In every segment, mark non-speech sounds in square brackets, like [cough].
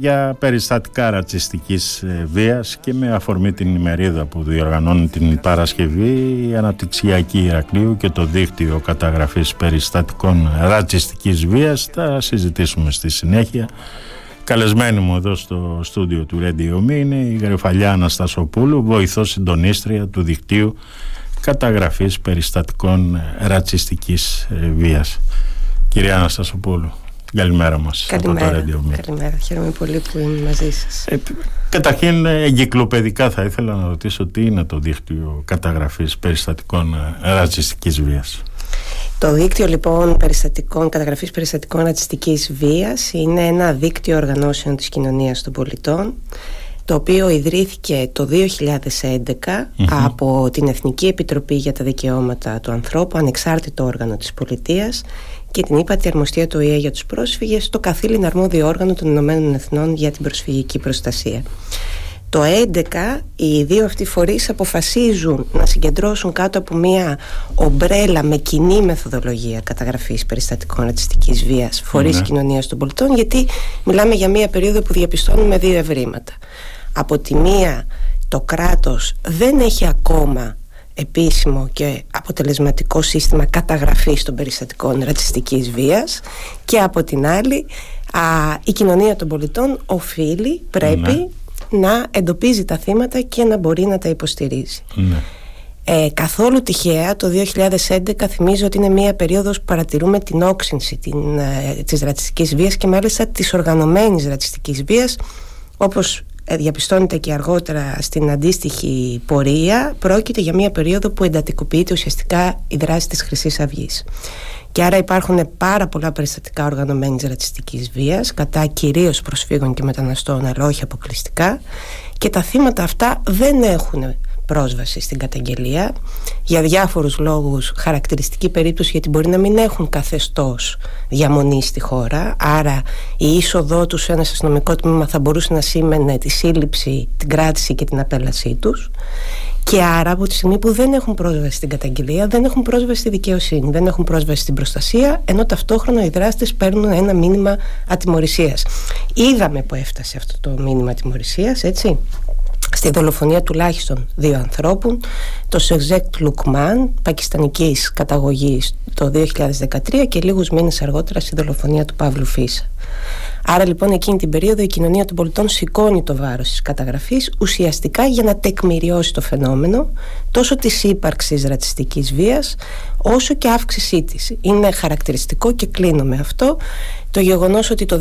για περιστατικά ρατσιστικής ε, βίας και με αφορμή την ημερίδα που διοργανώνει την Παρασκευή η Αναπτυξιακή Ηρακλείου και το δίκτυο καταγραφής περιστατικών ρατσιστικής βίας. Θα συζητήσουμε στη συνέχεια. Καλεσμένη μου εδώ στο στούντιο του Radio Me είναι η Γρεφαλιά Αναστασοπούλου βοηθός συντονίστρια του δικτύου καταγραφής περιστατικών ρατσιστικής ε, βίας. Κυρία Αναστασοπούλου Καλημέρα μας. Καλημέρα. Καλημέρα. Χαίρομαι πολύ που είμαι μαζί σας. Ε, καταρχήν, εγκυκλοπαιδικά θα ήθελα να ρωτήσω τι είναι το δίκτυο καταγραφής περιστατικών ε, ρατσιστικής βίας. Το δίκτυο λοιπόν περιστατικών, καταγραφής περιστατικών ρατσιστικής βίας είναι ένα δίκτυο οργανώσεων της κοινωνίας των πολιτών το οποίο ιδρύθηκε το 2011 από την Εθνική Επιτροπή για τα Δικαιώματα του Ανθρώπου, ανεξάρτητο όργανο της πολιτείας και την ύπατη αρμοστία του ΟΗΕ για τους πρόσφυγες, το καθήλυνα αρμόδιο όργανο των Ηνωμένων Εθνών για την προσφυγική προστασία. Το 2011 οι δύο αυτοί φορείς αποφασίζουν να συγκεντρώσουν κάτω από μια ομπρέλα με κοινή μεθοδολογία καταγραφής περιστατικών ρατσιστικής βίας φορείς ναι. κοινωνίας των πολιτών γιατί μιλάμε για μια περίοδο που διαπιστώνουμε δύο ευρήματα. Από τη μία το κράτος δεν έχει ακόμα επίσημο και αποτελεσματικό σύστημα καταγραφής των περιστατικών ρατσιστικής βίας και από την άλλη α, η κοινωνία των πολιτών οφείλει, πρέπει ναι. να εντοπίζει τα θύματα και να μπορεί να τα υποστηρίζει. Ναι. Ε, καθόλου τυχαία το 2011 θυμίζω ότι είναι μια περίοδος που παρατηρούμε την όξυνση την, ε, της ρατσιστικής βίας και μάλιστα της οργανωμένης ρατσιστικής βίας όπως ε, διαπιστώνεται και αργότερα στην αντίστοιχη πορεία πρόκειται για μια περίοδο που εντατικοποιείται ουσιαστικά η δράση της χρυσής αυγής. Και άρα υπάρχουν πάρα πολλά περιστατικά οργανωμένης ρατσιστικής βίας κατά κυρίως προσφύγων και μεταναστών αλλά όχι αποκλειστικά και τα θύματα αυτά δεν έχουν πρόσβαση στην καταγγελία για διάφορους λόγους χαρακτηριστική περίπτωση γιατί μπορεί να μην έχουν καθεστώς διαμονή στη χώρα. Άρα η είσοδό τους σε ένα αστυνομικό τμήμα θα μπορούσε να σήμαινε τη σύλληψη, την κράτηση και την απέλασή τους. Και άρα από τη στιγμή που δεν έχουν πρόσβαση στην καταγγελία δεν έχουν πρόσβαση στη δικαιοσύνη, δεν έχουν πρόσβαση στην προστασία ενώ ταυτόχρονα οι δράστες παίρνουν ένα μήνυμα ατιμορρησίας. Είδαμε που έφτασε αυτό το μήνυμα ατιμορρησίας έτσι στη δολοφονία τουλάχιστον δύο ανθρώπων. Το Σεζέκτ Λουκμάν πακιστανικής καταγωγής το 2013 και λίγους μήνες αργότερα στη δολοφονία του Παύλου Φίσα Άρα λοιπόν εκείνη την περίοδο η κοινωνία των πολιτών σηκώνει το βάρος της καταγραφής ουσιαστικά για να τεκμηριώσει το φαινόμενο τόσο της ύπαρξης ρατσιστικής βίας όσο και αύξησή της. Είναι χαρακτηριστικό και κλείνω με αυτό το γεγονός ότι το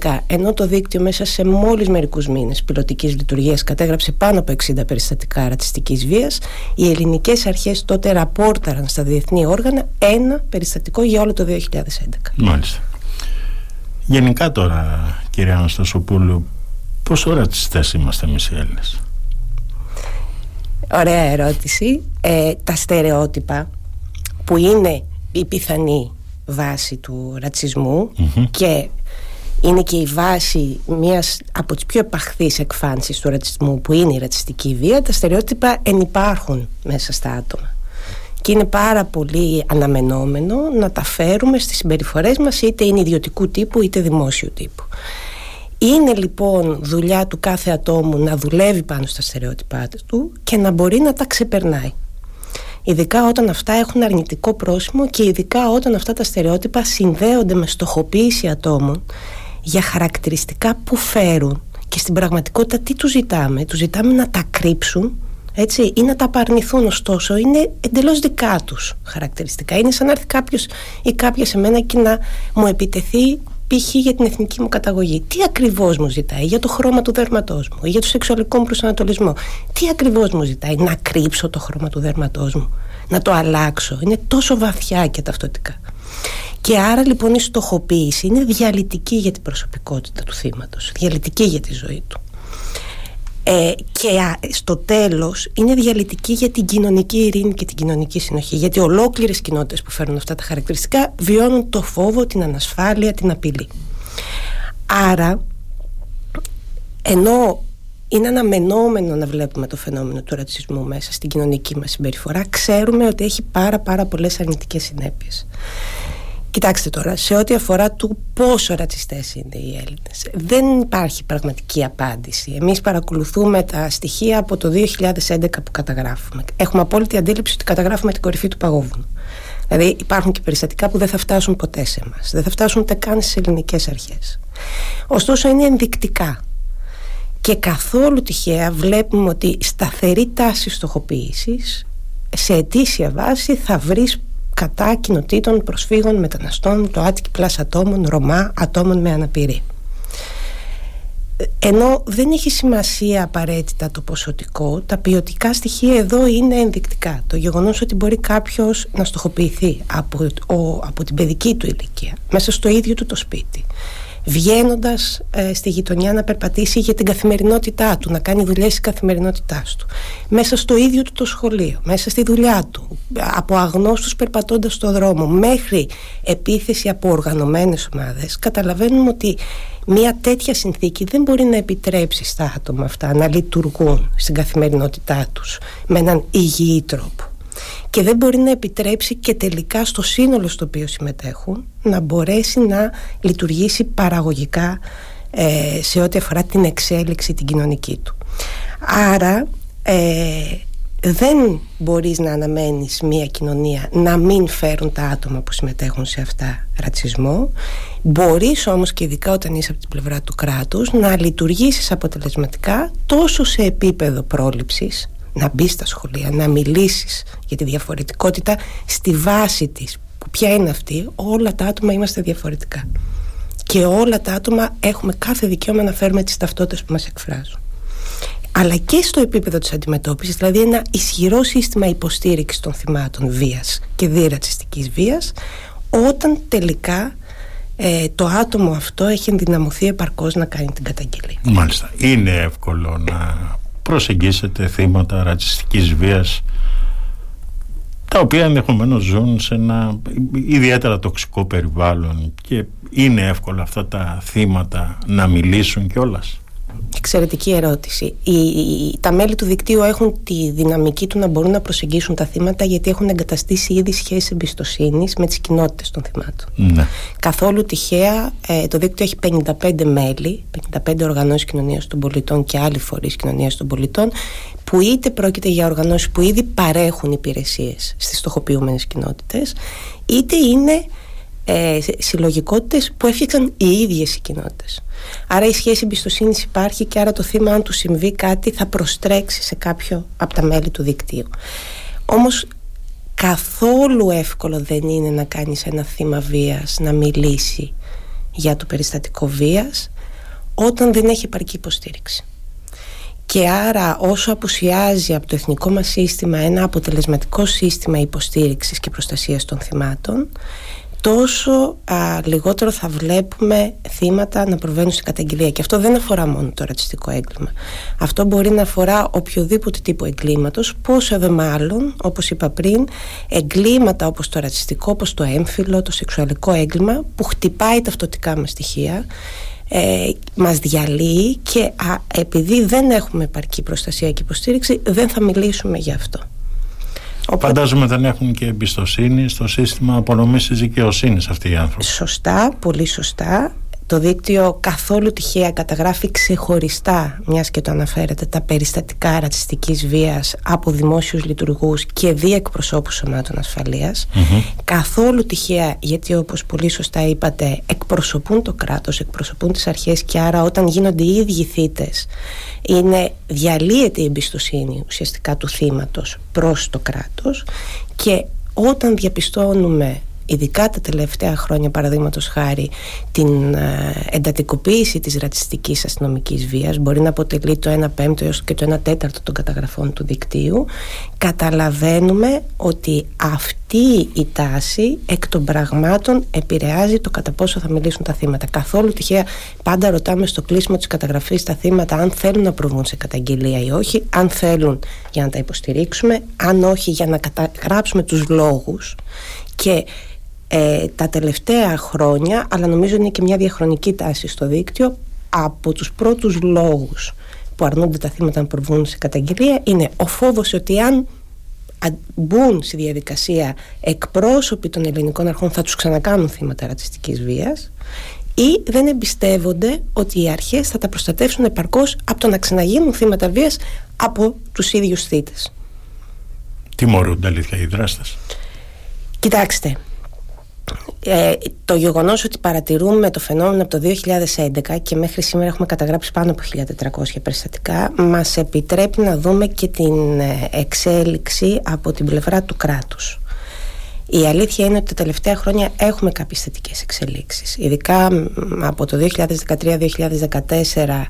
2011 ενώ το δίκτυο μέσα σε μόλις μερικούς μήνες πιλωτικής λειτουργίας κατέγραψε πάνω από 60 περιστατικά ρατσιστικής βίας οι ελληνικές αρχές τότε ραπόρταραν στα διεθνή όργανα ένα περιστατικό για όλο το 2011. Μάλιστα. Γενικά τώρα κύριε Αναστασοπούλου πόσο ρατσιστές είμαστε εμείς οι Έλληνες; Ωραία ερώτηση. Ε, Τα στερεότυπα που είναι η πιθανή βάση του ρατσισμου και είναι και η βάση μιας από τις πιο επαχθείς εκφάνσεις του ρατσισμού που είναι η ρατσιστική βία τα στερεότυπα ενυπάρχουν μέσα στα άτομα και είναι πάρα πολύ αναμενόμενο να τα φέρουμε στις συμπεριφορές μας είτε είναι ιδιωτικού τύπου είτε δημόσιου τύπου. Είναι λοιπόν δουλειά του κάθε ατόμου να δουλεύει πάνω στα στερεότυπά του και να μπορεί να τα ξεπερνάει. Ειδικά όταν αυτά έχουν αρνητικό πρόσημο και ειδικά όταν αυτά τα στερεότυπα συνδέονται με στοχοποίηση ατόμων για χαρακτηριστικά που φέρουν και στην πραγματικότητα τι τους ζητάμε; Τους ζητάμε να τα κρύψουν έτσι, ή να τα απαρνηθούν ωστόσο είναι εντελώς δικά τους χαρακτηριστικά. Είναι σαν να έρθει κάποιος ή κάποια σε μένα και να μου επιτεθεί π.χ. για την εθνική μου καταγωγή. Τι ακριβώς μου ζητάει; Για το χρώμα του δέρματός μου ή για το σεξουαλικό μου προσανατολισμό. Τι ακριβώς μου ζητάει; Να κρύψω το χρώμα του δέρματός μου να το αλλάξω. Είναι τόσο βαθιά και ταυτοτικά. Και άρα λοιπόν η στοχοποίηση είναι διαλυτική για την προσωπικότητα του θύματος διαλυτική για τη ζωή του ε, και στο τέλος είναι διαλυτική για την κοινωνική ειρήνη και την κοινωνική συνοχή γιατί ολόκληρες κοινότητες που φέρνουν αυτά τα χαρακτηριστικά βιώνουν το φόβο, την ανασφάλεια, την απειλή. Άρα ενώ είναι αναμενόμενο να βλέπουμε το φαινόμενο του ρατσισμού μέσα στην κοινωνική μας συμπεριφορά ξέρουμε ότι έχει πάρα πάρα πολλές αρνητικές συνέπειες Κοιτάξτε τώρα, σε ό,τι αφορά του πόσο ρατσιστές είναι οι Έλληνες, δεν υπάρχει πραγματική απάντηση. Εμείς παρακολουθούμε τα στοιχεία από το 2011 που καταγράφουμε. Έχουμε απόλυτη αντίληψη ότι καταγράφουμε την κορυφή του παγόβουνου. Δηλαδή υπάρχουν και περιστατικά που δεν θα φτάσουν ποτέ σε εμάς. Δεν θα φτάσουν ούτε καν στις ελληνικές αρχές. Ωστόσο είναι ενδεικτικά. Και καθόλου τυχαία βλέπουμε ότι σταθερή τάση στοχοποίησης σε αιτήσια βάση θα βρεις κατά κοινοτήτων, προσφύγων, μεταναστών, το άτικη πλάς ατόμων, Ρωμά, ατόμων με αναπηρία. Ενώ δεν έχει σημασία απαραίτητα το ποσοτικό, τα ποιοτικά στοιχεία εδώ είναι ενδεικτικά. Το γεγονός ότι μπορεί κάποιος να στοχοποιηθεί από, από την παιδική του ηλικία, μέσα στο ίδιο του το σπίτι, βγαίνοντας ε, στη γειτονιά να περπατήσει για την καθημερινότητά του, να κάνει δουλειές στη καθημερινότητά του. Μέσα στο ίδιο του το σχολείο, μέσα στη δουλειά του, από αγνώστους περπατώντας στο δρόμο, μέχρι επίθεση από οργανωμένες ομάδες, καταλαβαίνουμε ότι μια τέτοια συνθήκη δεν μπορεί να επιτρέψει στα άτομα αυτά να λειτουργούν στην καθημερινότητά τους με έναν υγιή τρόπο και δεν μπορεί να επιτρέψει και τελικά στο σύνολο στο οποίο συμμετέχουν να μπορέσει να λειτουργήσει παραγωγικά ε, σε ό,τι αφορά την εξέλιξη την κοινωνική του. Άρα ε, δεν μπορείς να αναμένεις μια κοινωνία να μην φέρουν τα άτομα που συμμετέχουν σε αυτά ρατσισμό μπορείς όμως και ειδικά όταν είσαι από την πλευρά του κράτους να λειτουργήσεις αποτελεσματικά τόσο σε επίπεδο πρόληψης να μπεις στα σχολεία, να μιλήσεις για τη διαφορετικότητα στη βάση της που ποια είναι αυτή, όλα τα άτομα είμαστε διαφορετικά και όλα τα άτομα έχουμε κάθε δικαίωμα να φέρουμε τις ταυτότητες που μας εκφράζουν αλλά και στο επίπεδο της αντιμετώπισης δηλαδή ένα ισχυρό σύστημα υποστήριξης των θυμάτων βίας και διερατσιστικής βίας όταν τελικά ε, το άτομο αυτό έχει ενδυναμωθεί επαρκώς να κάνει την καταγγελία. Μάλιστα. Είναι εύκολο να προσεγγίσετε θύματα ρατσιστικής βίας τα οποία ενδεχομένως ζουν σε ένα ιδιαίτερα τοξικό περιβάλλον και είναι εύκολο αυτά τα θύματα να μιλήσουν κιόλας; Εξαιρετική ερώτηση. Οι, τα μέλη του δικτύου έχουν τη δυναμική του να μπορούν να προσεγγίσουν τα θύματα γιατί έχουν εγκαταστήσει ήδη σχέσεις εμπιστοσύνης με τις κοινότητες των θυμάτων. Ναι. Καθόλου τυχαία ε, το δίκτυο έχει 55 μέλη, 55 οργανώσεις κοινωνίας των πολιτών και άλλοι φορείς κοινωνίας των πολιτών, που είτε πρόκειται για οργανώσεις που ήδη παρέχουν υπηρεσίες στις στοχοποιούμενες κοινότητες, είτε είναι ε, συλλογικότητες που έφτιαξαν οι ίδιες οι κοινότητες. Άρα η σχέση εμπιστοσύνης υπάρχει και άρα το θύμα αν του συμβεί κάτι θα προστρέξει σε κάποιο από τα μέλη του δικτύου. Όμως καθόλου εύκολο δεν είναι να κάνεις ένα θύμα βίας να μιλήσει για το περιστατικό βίας όταν δεν έχει επαρκή υποστήριξη. Και άρα όσο απουσιάζει από το εθνικό μας σύστημα ένα αποτελεσματικό σύστημα υποστήριξης και προστασίας των θυμάτων τόσο α, λιγότερο θα βλέπουμε θύματα να προβαίνουν σε καταγγελία. Και αυτό δεν αφορά μόνο το ρατσιστικό έγκλημα. Αυτό μπορεί να αφορά οποιοδήποτε τύπο εγκλήματος, πόσο εδώ μάλλον, όπως είπα πριν, εγκλήματα όπως το ρατσιστικό, όπως το έμφυλο, το σεξουαλικό έγκλημα, που χτυπάει ταυτοτικά με στοιχεία, ε, μας διαλύει και α, επειδή δεν έχουμε επαρκή προστασία και υποστήριξη δεν θα μιλήσουμε γι' αυτό. Οπότε... Φαντάζομαι δεν έχουν και εμπιστοσύνη στο σύστημα απονομής της δικαιοσύνης αυτοί οι άνθρωποι. Σωστά, πολύ σωστά. Το δίκτυο καθόλου τυχαία καταγράφει ξεχωριστά, μιας και το αναφέρεται, τα περιστατικά ρατσιστικής βίας από δημόσιους λειτουργούς και δι' εκπροσώπους σωμάτων Καθόλου τυχαία, γιατί όπως πολύ σωστά είπατε, εκπροσωπούν το κράτος, εκπροσωπούν τις αρχές και άρα όταν γίνονται οι ίδιοι θύτες, είναι, διαλύεται η εμπιστοσύνη ουσιαστικά του θύματος προς το κράτος. Και όταν διαπιστώνουμε ειδικά τα τελευταία χρόνια παραδείγματος χάρη την ε, εντατικοποίηση της ρατσιστικής αστυνομικής βίας. Μπορεί να αποτελεί το 1 πέμπτο έως και το 1 τέταρτο των καταγραφών του δικτύου. Καταλαβαίνουμε ότι αυτή η τάση εκ των πραγμάτων επηρεάζει το κατά πόσο θα μιλήσουν τα θύματα. Καθόλου τυχαία πάντα ρωτάμε στο κλείσιμο της καταγραφής τα θύματα αν θέλουν να προβούν σε καταγγελία ή όχι αν θέλουν για να τα υποστηρίξουμε αν όχι για να καταγράψουμε τους λόγους. Και ε, τα τελευταία χρόνια, αλλά νομίζω είναι και μια διαχρονική τάση στο δίκτυο, από τους πρώτους λόγους που αρνούνται τα θύματα να προβούν σε καταγγελία είναι ο φόβος ότι αν μπουν στη διαδικασία εκπρόσωποι των ελληνικών αρχών θα τους ξανακάνουν θύματα ρατσιστικής βίας ή δεν εμπιστεύονται ότι οι αρχές θα τα προστατεύσουν επαρκώς από το να ξαναγίνουν θύματα βίας από τους ίδιους θύτες. Τιμωρούνται αλήθεια οι δράστες; Κοιτάξτε, ε, το γεγονός ότι παρατηρούμε το φαινόμενο από το 2011 και μέχρι σήμερα έχουμε καταγράψει πάνω από 1.400 περιστατικά μας επιτρέπει να δούμε και την ε, εξέλιξη από την πλευρά του κράτους. Η αλήθεια είναι ότι τα τελευταία χρόνια έχουμε κάποιες θετικές εξελίξεις. Ειδικά από το 2013-2014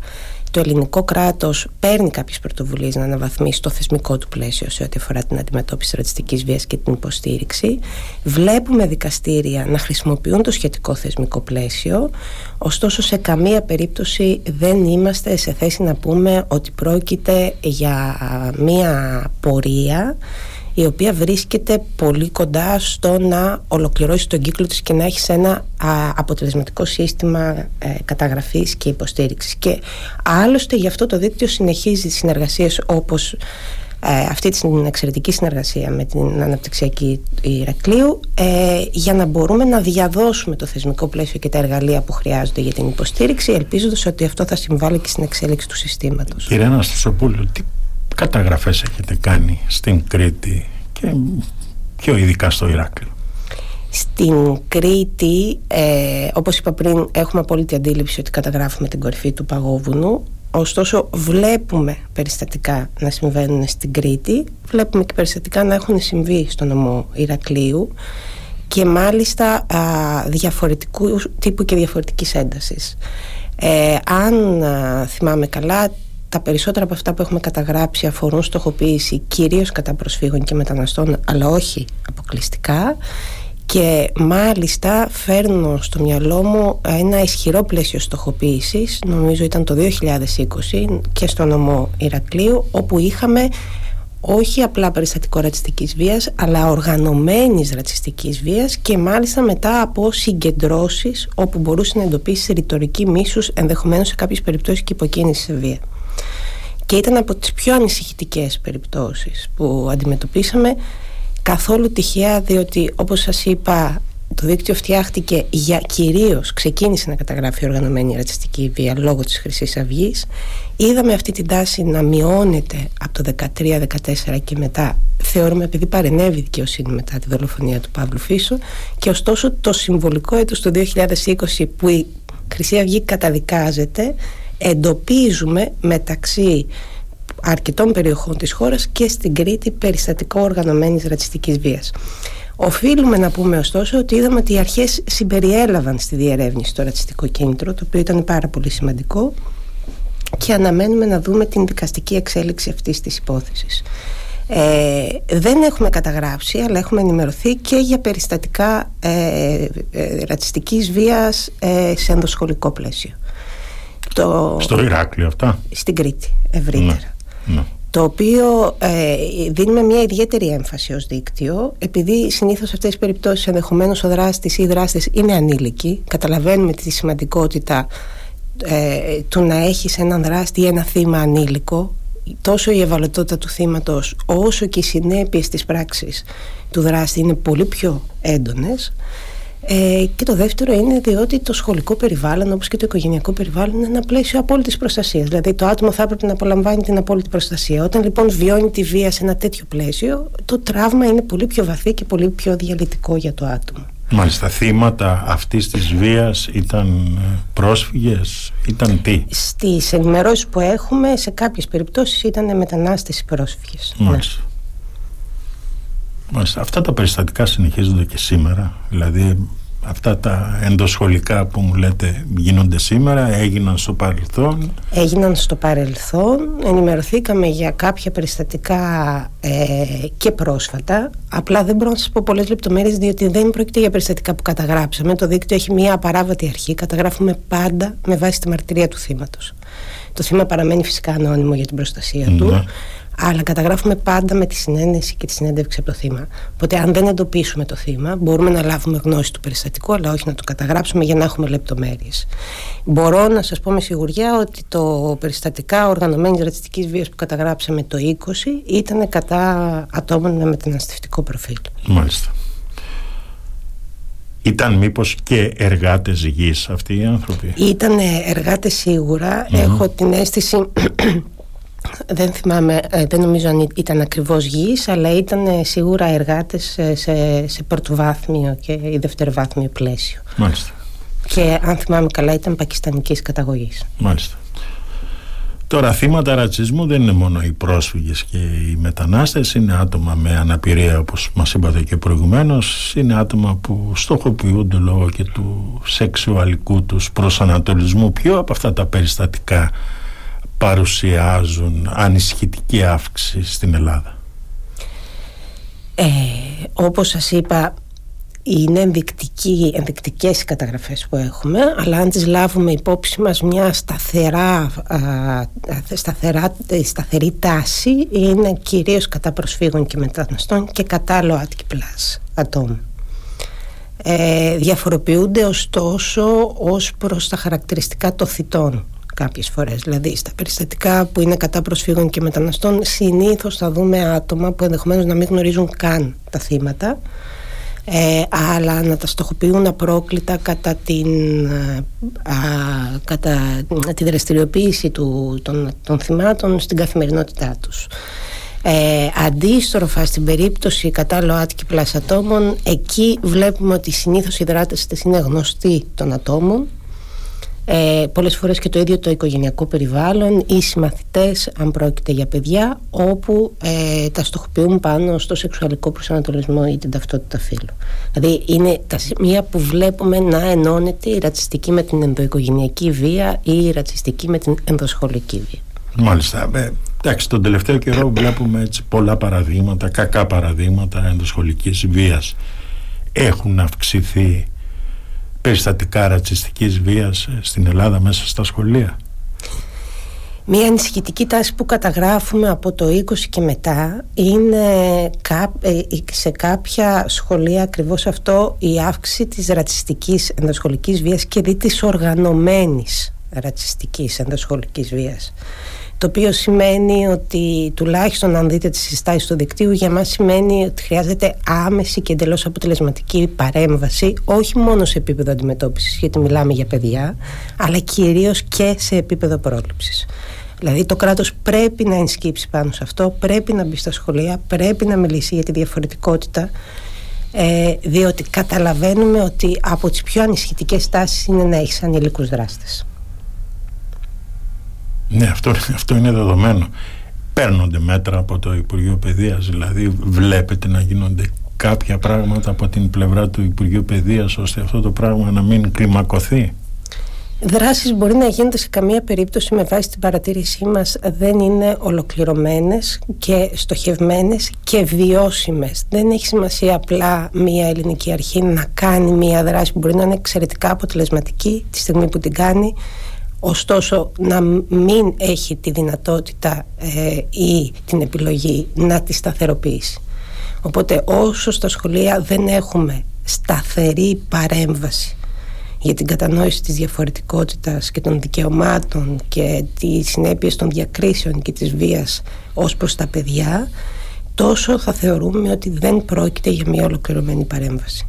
το ελληνικό κράτος παίρνει κάποιες πρωτοβουλίες να αναβαθμίσει το θεσμικό του πλαίσιο σε ό,τι αφορά την αντιμετώπιση ρατσιστικής βίας και την υποστήριξη. Βλέπουμε δικαστήρια να χρησιμοποιούν το σχετικό θεσμικό πλαίσιο, ωστόσο σε καμία περίπτωση δεν είμαστε σε θέση να πούμε ότι πρόκειται για μία πορεία η οποία βρίσκεται πολύ κοντά στο να ολοκληρώσει τον κύκλο της και να έχεις ένα αποτελεσματικό σύστημα ε, καταγραφής και υποστήριξης και άλλωστε γι' αυτό το δίκτυο συνεχίζει τις συνεργασίες όπως ε, αυτή την εξαιρετική συνεργασία με την αναπτυξιακή Ηρακλείου ε, για να μπορούμε να διαδώσουμε το θεσμικό πλαίσιο και τα εργαλεία που χρειάζονται για την υποστήριξη ελπίζοντας ότι αυτό θα συμβάλλει και στην εξέλιξη του συστήματος. Κύριε Αναστασοπούλου, τι καταγραφές έχετε κάνει στην Κρήτη και πιο ειδικά στο Ηράκλειο. Στην Κρήτη, ε, όπως είπα πριν, έχουμε απόλυτη αντίληψη ότι καταγράφουμε την κορυφή του παγόβουνου. Ωστόσο, βλέπουμε περιστατικά να συμβαίνουν στην Κρήτη, βλέπουμε και περιστατικά να έχουν συμβεί στο νομό Ηρακλείου και μάλιστα α, διαφορετικού τύπου και διαφορετικής έντασης. Ε, αν θυμάμαι καλά, τα περισσότερα από αυτά που έχουμε καταγράψει αφορούν στοχοποίηση κυρίως κατά προσφύγων και μεταναστών αλλά όχι αποκλειστικά. Και μάλιστα φέρνω στο μυαλό μου ένα ισχυρό πλαίσιο στοχοποίησης νομίζω ήταν το 2020 και στο νομό Ηρακλείου όπου είχαμε όχι απλά περιστατικό ρατσιστικής βίας αλλά οργανωμένης ρατσιστικής βίας και μάλιστα μετά από συγκεντρώσεις όπου μπορούσε να εντοπίσει ρητορική μίσους ενδεχομένως σε κάποιες περιπτώσεις και υποκίνηση σε βία και ήταν από τις πιο ανησυχητικές περιπτώσεις που αντιμετωπίσαμε καθόλου τυχαία διότι όπως σας είπα το δίκτυο φτιάχτηκε για κυρίως ξεκίνησε να καταγράφει οργανωμένη ρατσιστική βία λόγω της χρυσής αυγής. είδαμε αυτή την τάση να μειώνεται από το 13-14 και μετά θεωρούμε επειδή παρενέβη η δικαιοσύνη μετά τη δολοφονία του Παύλου Φίσου και ωστόσο το συμβολικό έτος του 2020 που η Χρυσή Αυγή καταδικάζεται εντοπίζουμε μεταξύ αρκετών περιοχών της χώρας και στην Κρήτη περιστατικό οργανωμένης ρατσιστικής βίας. Οφείλουμε να πούμε ωστόσο ότι είδαμε ότι οι αρχές συμπεριέλαβαν στη διερεύνηση το ρατσιστικό κίνητρο, το οποίο ήταν πάρα πολύ σημαντικό και αναμένουμε να δούμε την δικαστική εξέλιξη αυτής της υπόθεσης. Ε, δεν έχουμε καταγράψει αλλά έχουμε ενημερωθεί και για περιστατικά ε, ε, ρατσιστικής βίας ε, σε ενδοσχολικό πλαίσιο. Το... Στο Ηράκλειο αυτά; Στην Κρήτη ευρύτερα. Ναι, ναι. Το οποίο ε, δίνουμε μια ιδιαίτερη έμφαση ως δίκτυο επειδή συνήθως αυτές τις περιπτώσεις ενδεχομένως ο δράστης ή οι δράστες είναι ανήλικοι καταλαβαίνουμε τη σημαντικότητα ε, του να έχεις έναν δράστη ή ένα θύμα ανήλικο τόσο η ευαλωτότητα του θύματος όσο και οι συνέπειες της πράξης του δράστη είναι πολύ πιο έντονες ε, και το δεύτερο είναι διότι το σχολικό περιβάλλον, όπως και το οικογενειακό περιβάλλον, είναι ένα πλαίσιο απόλυτης προστασίας. Δηλαδή, το άτομο θα έπρεπε να απολαμβάνει την απόλυτη προστασία. Όταν λοιπόν βιώνει τη βία σε ένα τέτοιο πλαίσιο, το τραύμα είναι πολύ πιο βαθύ και πολύ πιο διαλυτικό για το άτομο. Μάλιστα, θύματα αυτής της βίας ήταν ε, πρόσφυγες, ήταν τι; Στις ενημερώσεις που έχουμε, σε κάποιες περιπτώσεις ήταν μετανάστες ή πρόσφυγες. Μάλιστα. Ναι. Αυτά τα περιστατικά συνεχίζονται και σήμερα. Δηλαδή αυτά τα ενδοσχολικά που μου λέτε γίνονται σήμερα, έγιναν στο παρελθόν. Έγιναν στο παρελθόν, ενημερωθήκαμε για κάποια περιστατικά ε, και πρόσφατα. Απλά δεν μπορώ να σας πω πολλές λεπτομέρειες διότι δεν πρόκειται για περιστατικά που καταγράψαμε. Το δίκτυο έχει μια απαράβατη αρχή, καταγράφουμε πάντα με βάση τη μαρτυρία του θύματος. Το θύμα παραμένει φυσικά ανώνυμο για την προστασία του. Ναι αλλά καταγράφουμε πάντα με τη συνένεση και τη συνέντευξη από το θύμα. Οπότε, αν δεν εντοπίσουμε το θύμα, μπορούμε να λάβουμε γνώση του περιστατικού, αλλά όχι να το καταγράψουμε για να έχουμε λεπτομέρειες. Μπορώ να σας πω με σιγουριά ότι το περιστατικά οργανωμένης ρατσιστικής βίας που καταγράψαμε το 20 ήταν κατά ατόμων με μεταναστευτικό προφίλ. Μάλιστα. Ήταν μήπως και εργάτες γης αυτοί οι άνθρωποι; Ήταν εργάτες Έχω την αίσθηση δεν θυμάμαι, ε, δεν νομίζω αν ήταν ακριβώς γης αλλά ήταν σίγουρα εργάτες σε, σε πρωτοβάθμιο και ή δευτεροβάθμιο πλαίσιο. Μάλιστα. Και αν θυμάμαι καλά ήταν πακιστανικής καταγωγής. Μάλιστα. Τώρα θύματα ρατσισμού δεν είναι μόνο οι πρόσφυγες και οι μετανάστες είναι άτομα με αναπηρία όπως μας είπατε και προηγουμένως είναι άτομα που στοχοποιούνται λόγω και του σεξουαλικού τους προσανατολισμού ποιο από αυτά τα περιστατικά παρουσιάζουν ανισχυτική αύξηση στην Ελλάδα; Ε, όπως σας είπα είναι ενδεικτικοί, ενδεικτικές οι καταγραφές που έχουμε αλλά αν τις λάβουμε υπόψη μας μια σταθερά, σταθερά, σταθερή τάση είναι κυρίως κατά προσφύγων και μεταναστών και κατά ΛΟΑΤΚΙ πλάς ατόμων. Ε, διαφοροποιούνται ωστόσο ως προς τα χαρακτηριστικά των θητών κάποιες φορές δηλαδή στα περιστατικά που είναι κατά προσφύγων και μεταναστών συνήθως θα δούμε άτομα που ενδεχομένως να μην γνωρίζουν καν τα θύματα ε, αλλά να τα στοχοποιούν απρόκλητα κατά την, ε, α, κατά τη δραστηριοποίηση του, των, των θυμάτων στην καθημερινότητά τους. Ε, αντίστροφα στην περίπτωση κατά ΛΟΑΤΚΙ ατόμων εκεί βλέπουμε ότι συνήθως οι δράτες είναι γνωστοί των ατόμων ε, πολλές φορές και το ίδιο το οικογενειακό περιβάλλον ή συμμαθητές αν πρόκειται για παιδιά όπου ε, τα στοχοποιούν πάνω στο σεξουαλικό προσανατολισμό ή την ταυτότητα φύλου δηλαδή είναι τα σημεία που βλέπουμε να ενώνεται η ρατσιστική με την ενδοοικογενειακή βία ή η ρατσιστική με την ενδοσχολική βία Μάλιστα. Ε, εντάξει, τον τελευταίο καιρό βλέπουμε έτσι πολλά παραδείγματα, κακά παραδείγματα ενδοσχολικής βίας. Έχουν αυξηθεί περιστατικά ρατσιστικής βίας ε, στην Ελλάδα μέσα στα σχολεία; Μία ανησυχητική τάση που καταγράφουμε από το 20 και μετά είναι ε, σε κάποια σχολεία ακριβώς αυτό η αύξηση της ρατσιστικής ενδοσχολικής βίας και δι της οργανωμένης ρατσιστικής ενδοσχολικής βίας το οποίο σημαίνει ότι τουλάχιστον αν δείτε τις συστάσεις του δικτύου για μας σημαίνει ότι χρειάζεται άμεση και εντελώς αποτελεσματική παρέμβαση όχι μόνο σε επίπεδο αντιμετώπισης γιατί μιλάμε για παιδιά αλλά κυρίως και σε επίπεδο πρόληψης. Δηλαδή το κράτος πρέπει να ενσκύψει πάνω σε αυτό, πρέπει να μπει στα σχολεία, πρέπει να μιλήσει για τη διαφορετικότητα ε, διότι καταλαβαίνουμε ότι από τις πιο ανισχυτικές τάσεις είναι να έχεις ανηλικούς δράστες. Ναι, αυτό, αυτό είναι δεδομένο. Παίρνονται μέτρα από το Υπουργείο Παιδείας, δηλαδή βλέπετε να γίνονται κάποια πράγματα από την πλευρά του Υπουργείου Παιδείας ώστε αυτό το πράγμα να μην κλιμακωθεί. Δράσεις μπορεί να γίνονται σε καμία περίπτωση με βάση την παρατήρησή μας δεν είναι ολοκληρωμένες και στοχευμένες και βιώσιμες. Δεν έχει σημασία απλά μια ελληνική αρχή να κάνει μια δράση που μπορεί να είναι εξαιρετικά αποτελεσματική τη στιγμή που την κάνει ωστόσο να μην έχει τη δυνατότητα ε, ή την επιλογή να τη σταθεροποιήσει. Οπότε όσο στα σχολεία δεν έχουμε σταθερή παρέμβαση για την κατανόηση της διαφορετικότητας και των δικαιωμάτων και τις συνέπειες των διακρίσεων και της βίας ως προς τα παιδιά τόσο θα θεωρούμε ότι δεν πρόκειται για μια ολοκληρωμένη παρέμβαση.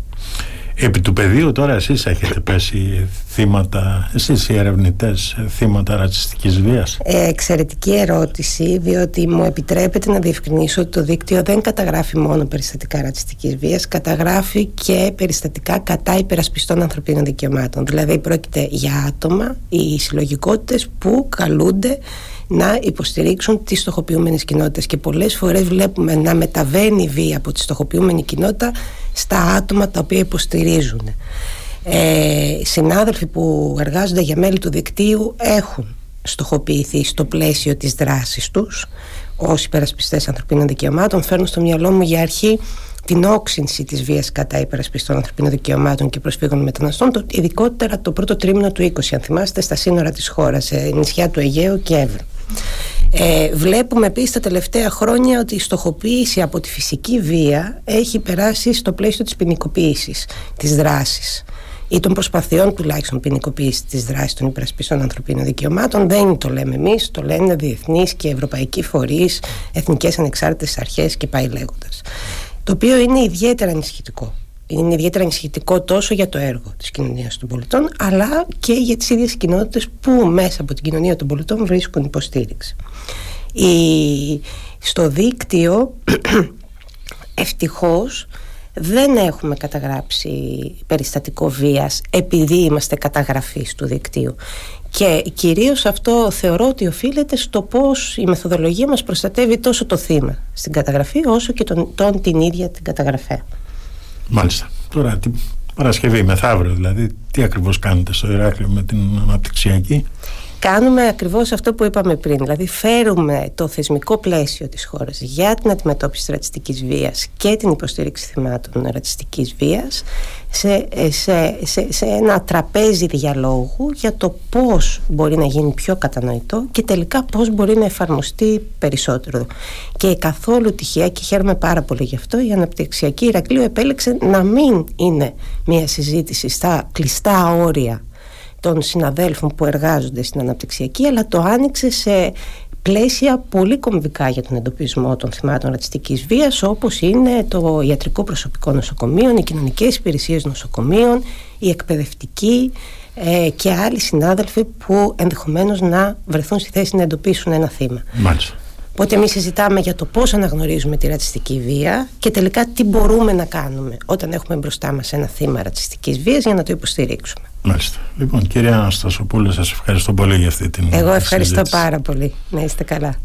Επί του πεδίου τώρα εσείς έχετε πέσει θύματα, εσείς οι ερευνητές θύματα ρατσιστικής βίας. Ε, εξαιρετική ερώτηση διότι μου επιτρέπεται να διευκρινίσω ότι το δίκτυο δεν καταγράφει μόνο περιστατικά ρατσιστικής βίας, καταγράφει και περιστατικά κατά υπερασπιστών ανθρωπίνων δικαιωμάτων. Δηλαδή πρόκειται για άτομα ή συλλογικότητες που καλούνται να υποστηρίξουν τις στοχοποιούμενες κοινότητες και πολλές φορές βλέπουμε να μεταβαίνει η βία από τη στοχοποιούμενη κοινότητα στα άτομα τα οποία υποστηρίζουν. Ε, συνάδελφοι που εργάζονται για μέλη του δικτύου έχουν στοχοποιηθεί στο πλαίσιο της δράσης τους ως υπερασπιστές ανθρωπίνων δικαιωμάτων φέρνουν στο μυαλό μου για αρχή την όξυνση της βίας κατά υπερασπιστών ανθρωπίνων δικαιωμάτων και προσφύγων μεταναστών το, ειδικότερα το πρώτο τρίμηνο του 20 αν θυμάστε στα σύνορα της χώρας σε νησιά του Αιγαίου και Εύρου Ε, βλέπουμε επίσης τα τελευταία χρόνια ότι η στοχοποίηση από τη φυσική βία έχει περάσει στο πλαίσιο της ποινικοποίησης της δράσης ή των προσπαθειών τουλάχιστον ποινικοποίησης της δράσης των υπερασπιστών ανθρωπίνων δικαιωμάτων. Δεν το λέμε εμείς, το λένε διεθνείς και ευρωπαϊκοί φορείς, εθνικές ανεξάρτητες αρχές και πάει λέγοντας. Το οποίο είναι ιδιαίτερα ανησυχητικό. Είναι ιδιαίτερα ανησυχητικό τόσο για το έργο της κοινωνίας των πολιτών, αλλά και για τις ίδιες κοινότητες που μέσα από την κοινωνία των πολιτών βρίσκουν υποστήριξη. Η... Στο δίκτυο [clears throat] ευτυχώς δεν έχουμε καταγράψει περιστατικό βίας επειδή είμαστε καταγραφείς του δικτύου και κυρίως αυτό θεωρώ ότι οφείλεται στο πώς η μεθοδολογία μας προστατεύει τόσο το θύμα στην καταγραφή όσο και τον, τον την ίδια την καταγραφέ. Μάλιστα. Τώρα την Παρασκευή μεθαύριο δηλαδή τι ακριβώς κάνετε στο Ηράκλειο με την αναπτυξιακή; Κάνουμε ακριβώς αυτό που είπαμε πριν, δηλαδή φέρουμε το θεσμικό πλαίσιο της χώρας για την αντιμετώπιση ρατσιστικής βίας και την υποστήριξη θυμάτων ρατσιστικής βίας σε, σε, σε, σε ένα τραπέζι διαλόγου για το πώς μπορεί να γίνει πιο κατανοητό και τελικά πώς μπορεί να εφαρμοστεί περισσότερο. Και καθόλου τυχαία και χαίρομαι πάρα πολύ γι' αυτό η Αναπτυξιακή Ηρακλείου επέλεξε να μην είναι μια συζήτηση στα κλειστά όρια των συναδέλφων που εργάζονται στην αναπτυξιακή αλλά το άνοιξε σε πλαίσια πολύ κομβικά για τον εντοπισμό των θυμάτων ρατσιστικής βίας όπως είναι το ιατρικό προσωπικό νοσοκομείων, οι κοινωνικές υπηρεσίες νοσοκομείων, η εκπαιδευτική ε, και άλλοι συνάδελφοι που ενδεχομένως να βρεθούν στη θέση να εντοπίσουν ένα θύμα. Μάλιστα. Οπότε εμείς συζητάμε για το πώς αναγνωρίζουμε τη ρατσιστική βία και τελικά τι μπορούμε να κάνουμε όταν έχουμε μπροστά μας ένα θύμα ρατσιστικής βίας για να το υποστηρίξουμε. Μάλιστα. Λοιπόν, κυρία Αναστασοπούλου, σας ευχαριστώ πολύ για αυτή την Εγώ ευχαριστώ πάρα πολύ. Να είστε καλά.